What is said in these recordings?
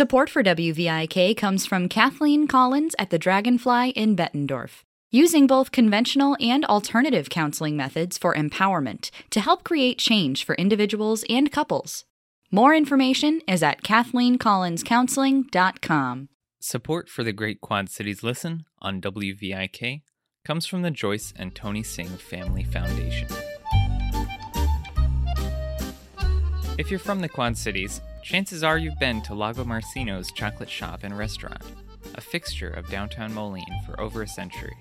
Support for WVIK comes from Kathleen Collins at the Dragonfly in Bettendorf, using both conventional and alternative counseling methods for empowerment to help create change for individuals and couples. More information is at KathleenCollinsCounseling.com. Support for the Great Quad Cities Listen on WVIK comes from the Joyce and Tony Singh Family Foundation. If you're from the Quad Cities, chances are you've been to Lagomarcino's chocolate shop and restaurant, a fixture of downtown Moline for over a century.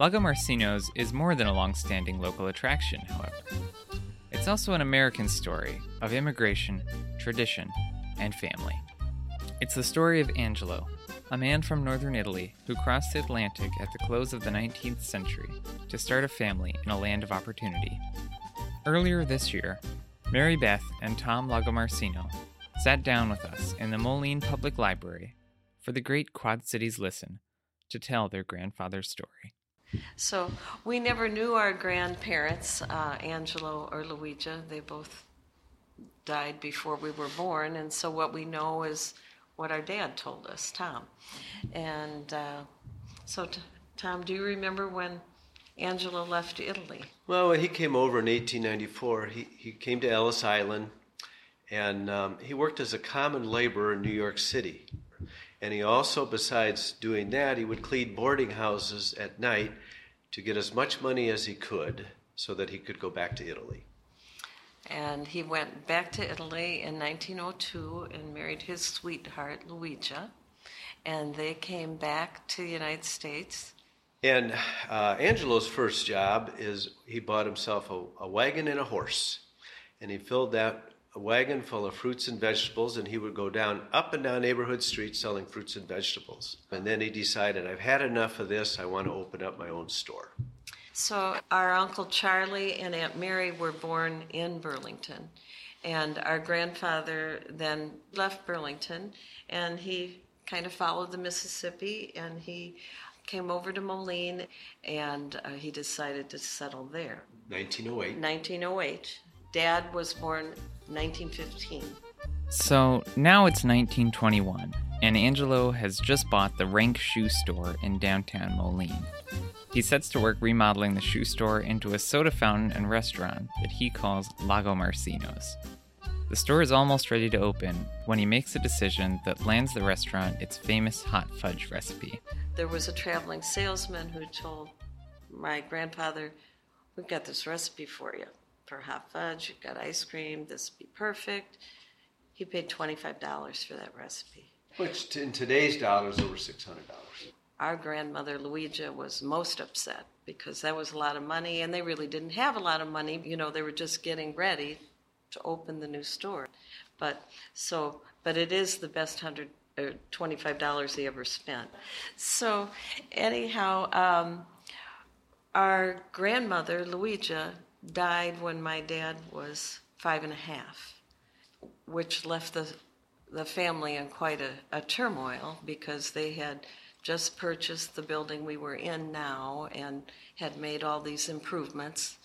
Lagomarcino's is more than a long standing local attraction, however. It's also an American story of immigration, tradition, and family. It's the story of Angelo, a man from northern Italy who crossed the Atlantic at the close of the 19th century to start a family in a land of opportunity. Earlier this year, Mary Beth and Tom Lagomarcino sat down with us in the Moline Public Library for the Great Quad Cities Listen to tell their grandfather's story. So we never knew our grandparents, uh, Angelo or Luigi. They both died before we were born, and so what we know is what our dad told us, Tom. And uh, so, t- Tom, do you remember when Angelo left Italy? Well, when he came over in 1894, he, he came to Ellis Island and um, he worked as a common laborer in New York City. And he also, besides doing that, he would clean boarding houses at night to get as much money as he could so that he could go back to Italy. And he went back to Italy in 1902 and married his sweetheart, Luigia. And they came back to the United States. And uh, Angelo's first job is he bought himself a, a wagon and a horse. And he filled that wagon full of fruits and vegetables, and he would go down up and down neighborhood streets selling fruits and vegetables. And then he decided, I've had enough of this, I want to open up my own store. So our Uncle Charlie and Aunt Mary were born in Burlington. And our grandfather then left Burlington and he kind of followed the Mississippi and he came over to Moline and uh, he decided to settle there. 1908. 1908. Dad was born 1915. So now it's 1921, and Angelo has just bought the Rank Shoe Store in downtown Moline. He sets to work remodeling the shoe store into a soda fountain and restaurant that he calls Lagomarcino's. The store is almost ready to open when he makes a decision that lands the restaurant its famous hot fudge recipe. There was a traveling salesman who told my grandfather, We've got this recipe for you for hot fudge, you've got ice cream, this would be perfect. He paid $25 for that recipe. Which in today's dollars over $600. Our grandmother, Luigia, was most upset because that was a lot of money, and they really didn't have a lot of money. You know, they were just getting ready to open the new store. But so, but it is the best hundred or twenty-five dollars he ever spent. So, anyhow, um, our grandmother, Luigia, died when my dad was five and a half, which left the the family in quite a, a turmoil because they had just purchased the building we were in now and had made all these improvements.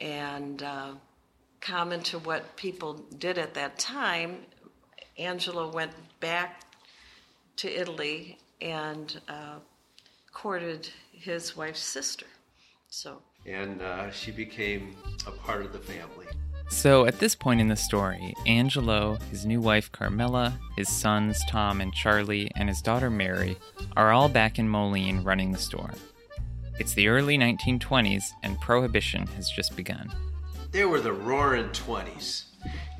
And uh, common to what people did at that time, Angelo went back to Italy and uh, courted his wife's sister. So, And uh, she became a part of the family. So at this point in the story, Angelo, his new wife Carmela, his sons Tom and Charlie, and his daughter Mary are all back in Moline running the store. It's the early 1920s, and Prohibition has just begun. They were the roaring 20s.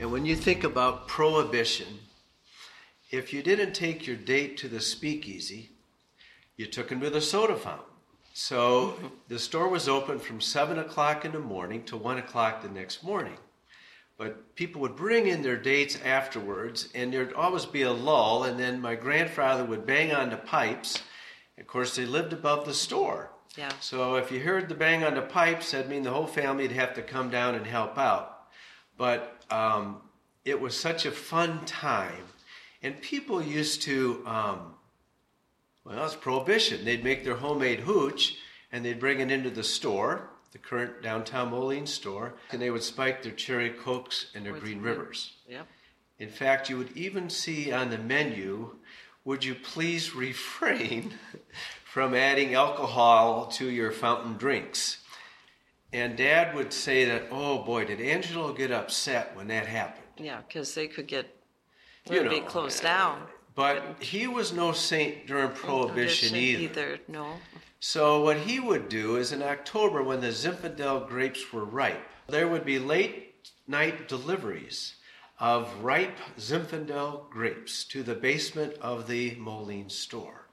And when you think about prohibition, if you didn't take your date to the speakeasy, you took him to the soda fountain. So the store was open from 7 o'clock in the morning to 1 o'clock the next morning. But people would bring in their dates afterwards, and there'd always be a lull, and then my grandfather would bang on the pipes. Of course, they lived above the store. yeah. So if you heard the bang on the pipes, that'd mean the whole family would have to come down and help out. But um, it was such a fun time. And people used to, um, well, it's prohibition. They'd make their homemade hooch and they'd bring it into the store, the current downtown Moline store, and they would spike their cherry cokes and their With green rivers. Yep. In fact, you would even see on the menu, would you please refrain from adding alcohol to your fountain drinks? And Dad would say that, oh boy, did Angelo get upset when that happened. Yeah, because they could get, You would be closed down. But he was no saint during Prohibition either. Either, no. So what he would do is in October when the Zinfandel grapes were ripe, there would be late night deliveries of ripe Zinfandel grapes to the basement of the Moline store.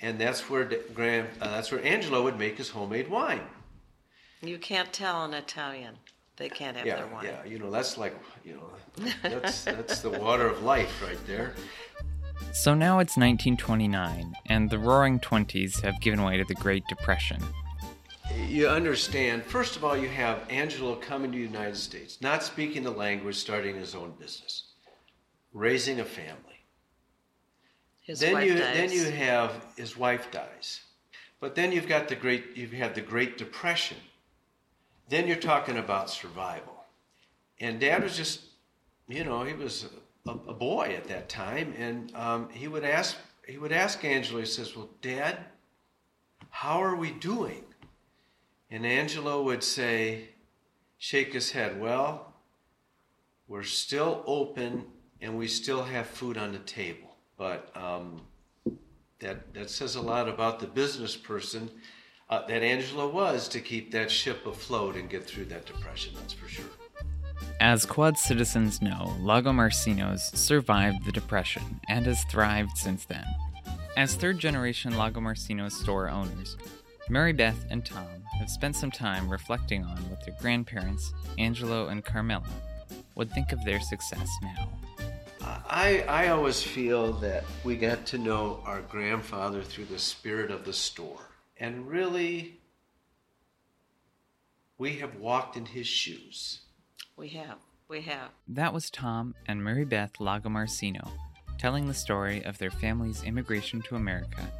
And that's where Graham, uh, that's where Angelo would make his homemade wine. You can't tell an Italian. They can't have yeah, their wine. yeah, you know that's like you know that's that's the water of life right there. So now it's 1929, and the roaring 20s have given way to the Great Depression. You understand, first of all, you have Angelo coming to the United States, not speaking the language, starting his own business, raising a family. His then wife you dies. then you have his wife dies. But then you've got the great you have the Great Depression. Then you're talking about survival. And dad was just you know, he was a, a boy at that time and um, he would ask he would ask Angelo, he says, Well, Dad, how are we doing? And Angelo would say, shake his head, Well, we're still open and we still have food on the table. But um, that, that says a lot about the business person uh, that Angelo was to keep that ship afloat and get through that depression, that's for sure. As Quad citizens know, Lagomarcinos survived the Depression and has thrived since then. As third generation Lagomarcinos store owners, Mary Beth and Tom have spent some time reflecting on what their grandparents, Angelo and Carmela, would think of their success now. I, I always feel that we got to know our grandfather through the spirit of the store. And really, we have walked in his shoes. We have. We have. That was Tom and Mary Beth Lagomarcino telling the story of their family's immigration to America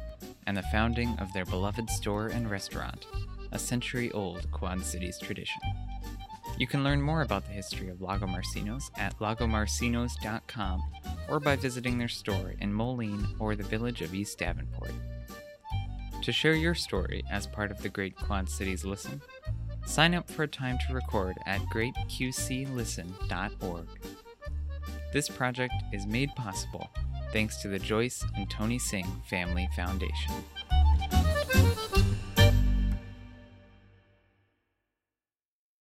and the founding of their beloved store and restaurant, a century old Quad Cities tradition. You can learn more about the history of Lagomarcinos at lagomarcinos.com or by visiting their store in Moline or the village of East Davenport. To share your story as part of the Great Quad Cities Listen, sign up for a time to record at greatqclisten.org. This project is made possible thanks to the Joyce and Tony Singh Family Foundation.